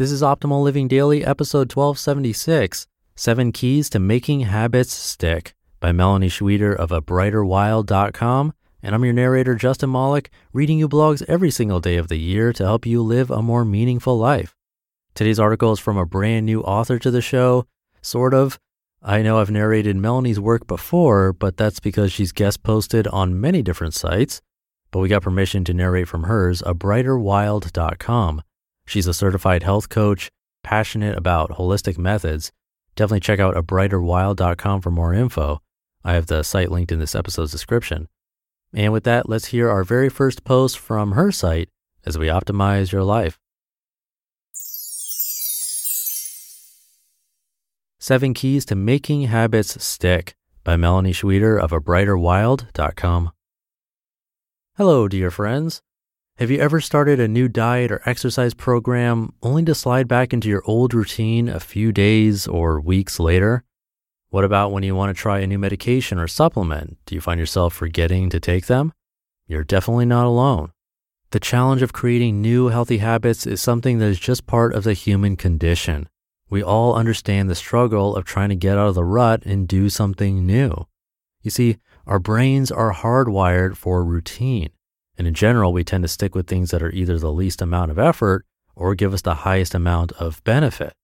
This is Optimal Living Daily, episode 1276 Seven Keys to Making Habits Stick by Melanie Schweder of abrighterwild.com. And I'm your narrator, Justin Malik, reading you blogs every single day of the year to help you live a more meaningful life. Today's article is from a brand new author to the show, sort of. I know I've narrated Melanie's work before, but that's because she's guest posted on many different sites. But we got permission to narrate from hers, abrighterwild.com. She's a certified health coach, passionate about holistic methods. Definitely check out abrighterwild.com for more info. I have the site linked in this episode's description. And with that, let's hear our very first post from her site as we optimize your life. Seven Keys to Making Habits Stick by Melanie Schweder of abrighterwild.com. Hello, dear friends. Have you ever started a new diet or exercise program only to slide back into your old routine a few days or weeks later? What about when you want to try a new medication or supplement? Do you find yourself forgetting to take them? You're definitely not alone. The challenge of creating new healthy habits is something that is just part of the human condition. We all understand the struggle of trying to get out of the rut and do something new. You see, our brains are hardwired for routine. And in general, we tend to stick with things that are either the least amount of effort or give us the highest amount of benefit.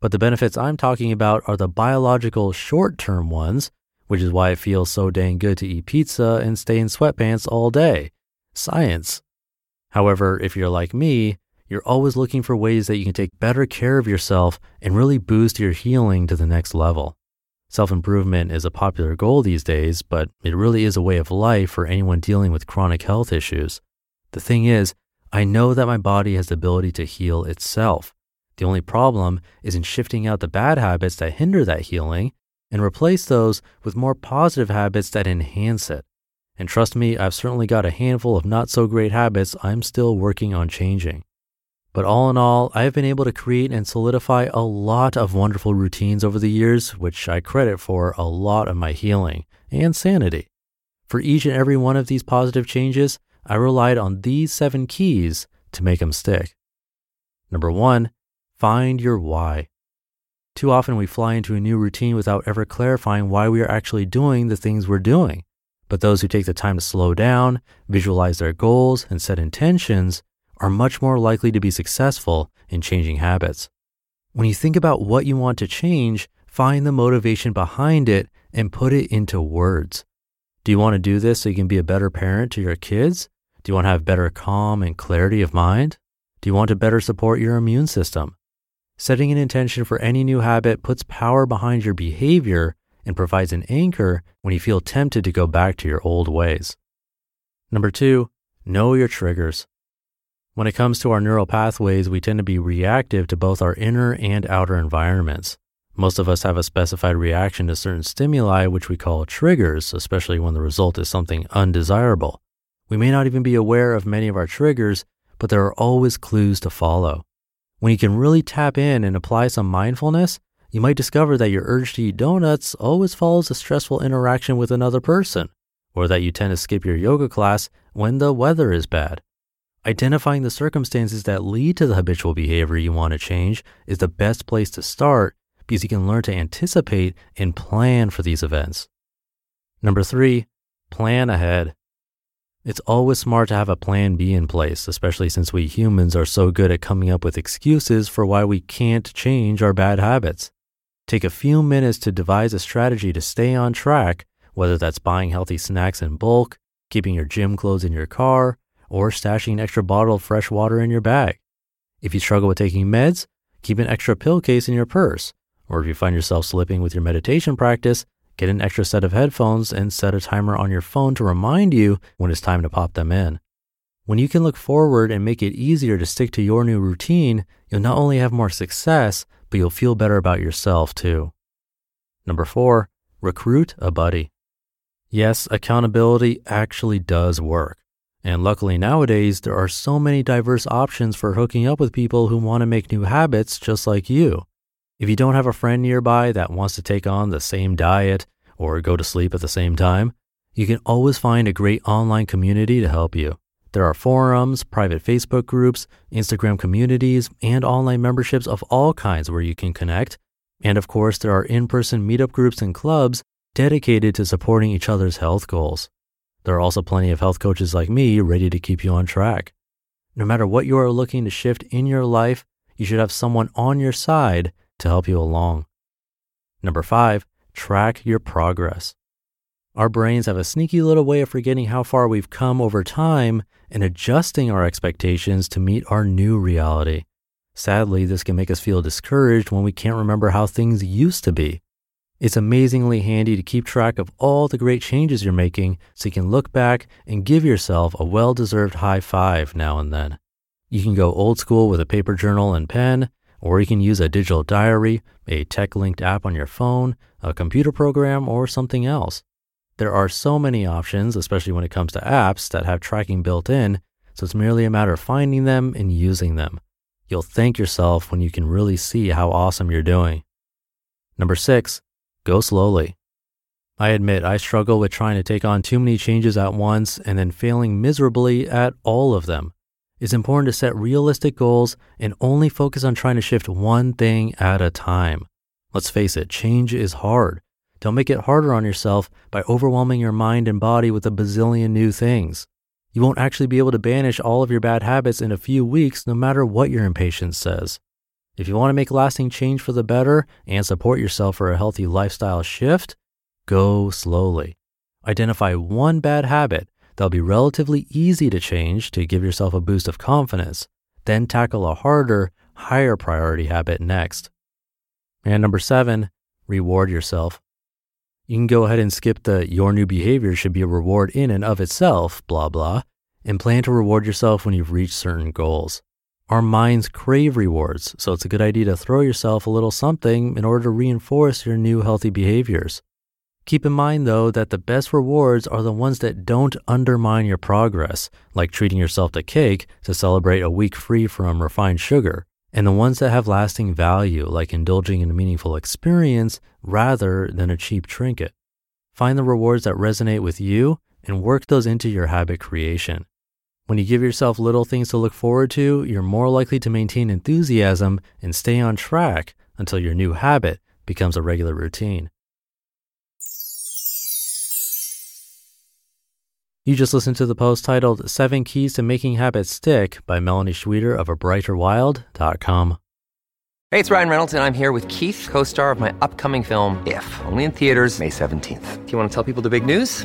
But the benefits I'm talking about are the biological short term ones, which is why it feels so dang good to eat pizza and stay in sweatpants all day. Science. However, if you're like me, you're always looking for ways that you can take better care of yourself and really boost your healing to the next level. Self improvement is a popular goal these days, but it really is a way of life for anyone dealing with chronic health issues. The thing is, I know that my body has the ability to heal itself. The only problem is in shifting out the bad habits that hinder that healing and replace those with more positive habits that enhance it. And trust me, I've certainly got a handful of not so great habits I'm still working on changing. But all in all, I have been able to create and solidify a lot of wonderful routines over the years, which I credit for a lot of my healing and sanity. For each and every one of these positive changes, I relied on these seven keys to make them stick. Number one, find your why. Too often we fly into a new routine without ever clarifying why we are actually doing the things we're doing. But those who take the time to slow down, visualize their goals, and set intentions are much more likely to be successful in changing habits. When you think about what you want to change, find the motivation behind it and put it into words. Do you want to do this so you can be a better parent to your kids? Do you want to have better calm and clarity of mind? Do you want to better support your immune system? Setting an intention for any new habit puts power behind your behavior and provides an anchor when you feel tempted to go back to your old ways. Number two, know your triggers. When it comes to our neural pathways, we tend to be reactive to both our inner and outer environments. Most of us have a specified reaction to certain stimuli, which we call triggers, especially when the result is something undesirable. We may not even be aware of many of our triggers, but there are always clues to follow. When you can really tap in and apply some mindfulness, you might discover that your urge to eat donuts always follows a stressful interaction with another person, or that you tend to skip your yoga class when the weather is bad. Identifying the circumstances that lead to the habitual behavior you want to change is the best place to start because you can learn to anticipate and plan for these events. Number three, plan ahead. It's always smart to have a plan B in place, especially since we humans are so good at coming up with excuses for why we can't change our bad habits. Take a few minutes to devise a strategy to stay on track, whether that's buying healthy snacks in bulk, keeping your gym clothes in your car, or stashing an extra bottle of fresh water in your bag. If you struggle with taking meds, keep an extra pill case in your purse. Or if you find yourself slipping with your meditation practice, get an extra set of headphones and set a timer on your phone to remind you when it's time to pop them in. When you can look forward and make it easier to stick to your new routine, you'll not only have more success, but you'll feel better about yourself too. Number four, recruit a buddy. Yes, accountability actually does work. And luckily nowadays, there are so many diverse options for hooking up with people who want to make new habits just like you. If you don't have a friend nearby that wants to take on the same diet or go to sleep at the same time, you can always find a great online community to help you. There are forums, private Facebook groups, Instagram communities, and online memberships of all kinds where you can connect. And of course, there are in person meetup groups and clubs dedicated to supporting each other's health goals. There are also plenty of health coaches like me ready to keep you on track. No matter what you are looking to shift in your life, you should have someone on your side to help you along. Number five, track your progress. Our brains have a sneaky little way of forgetting how far we've come over time and adjusting our expectations to meet our new reality. Sadly, this can make us feel discouraged when we can't remember how things used to be. It's amazingly handy to keep track of all the great changes you're making so you can look back and give yourself a well deserved high five now and then. You can go old school with a paper journal and pen, or you can use a digital diary, a tech linked app on your phone, a computer program, or something else. There are so many options, especially when it comes to apps that have tracking built in, so it's merely a matter of finding them and using them. You'll thank yourself when you can really see how awesome you're doing. Number six, Go slowly. I admit I struggle with trying to take on too many changes at once and then failing miserably at all of them. It's important to set realistic goals and only focus on trying to shift one thing at a time. Let's face it, change is hard. Don't make it harder on yourself by overwhelming your mind and body with a bazillion new things. You won't actually be able to banish all of your bad habits in a few weeks, no matter what your impatience says. If you want to make lasting change for the better and support yourself for a healthy lifestyle shift, go slowly. Identify one bad habit that'll be relatively easy to change to give yourself a boost of confidence, then tackle a harder, higher priority habit next. And number seven, reward yourself. You can go ahead and skip the your new behavior should be a reward in and of itself, blah, blah, and plan to reward yourself when you've reached certain goals. Our minds crave rewards, so it's a good idea to throw yourself a little something in order to reinforce your new healthy behaviors. Keep in mind, though, that the best rewards are the ones that don't undermine your progress, like treating yourself to cake to celebrate a week free from refined sugar, and the ones that have lasting value, like indulging in a meaningful experience rather than a cheap trinket. Find the rewards that resonate with you and work those into your habit creation. When you give yourself little things to look forward to, you're more likely to maintain enthusiasm and stay on track until your new habit becomes a regular routine. You just listened to the post titled Seven Keys to Making Habits Stick by Melanie Schweder of abrighterwild.com. Hey, it's Ryan Reynolds, and I'm here with Keith, co star of my upcoming film, If, only in theaters, May 17th. Do you want to tell people the big news?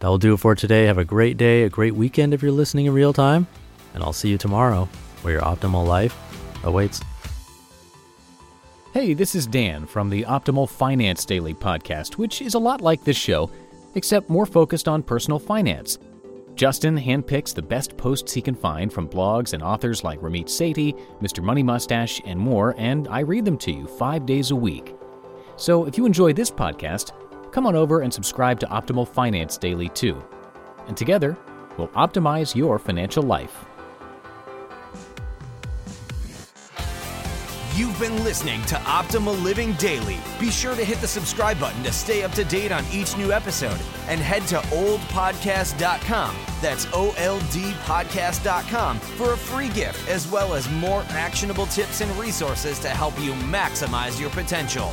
That will do it for today. Have a great day, a great weekend if you're listening in real time, and I'll see you tomorrow where your optimal life awaits. Hey, this is Dan from the Optimal Finance Daily podcast, which is a lot like this show, except more focused on personal finance. Justin handpicks the best posts he can find from blogs and authors like Ramit Sethi, Mr. Money Mustache, and more, and I read them to you five days a week. So if you enjoy this podcast, come on over and subscribe to Optimal Finance Daily too. And together, we'll optimize your financial life. You've been listening to Optimal Living Daily. Be sure to hit the subscribe button to stay up to date on each new episode and head to oldpodcast.com. That's O L D podcast.com for a free gift as well as more actionable tips and resources to help you maximize your potential.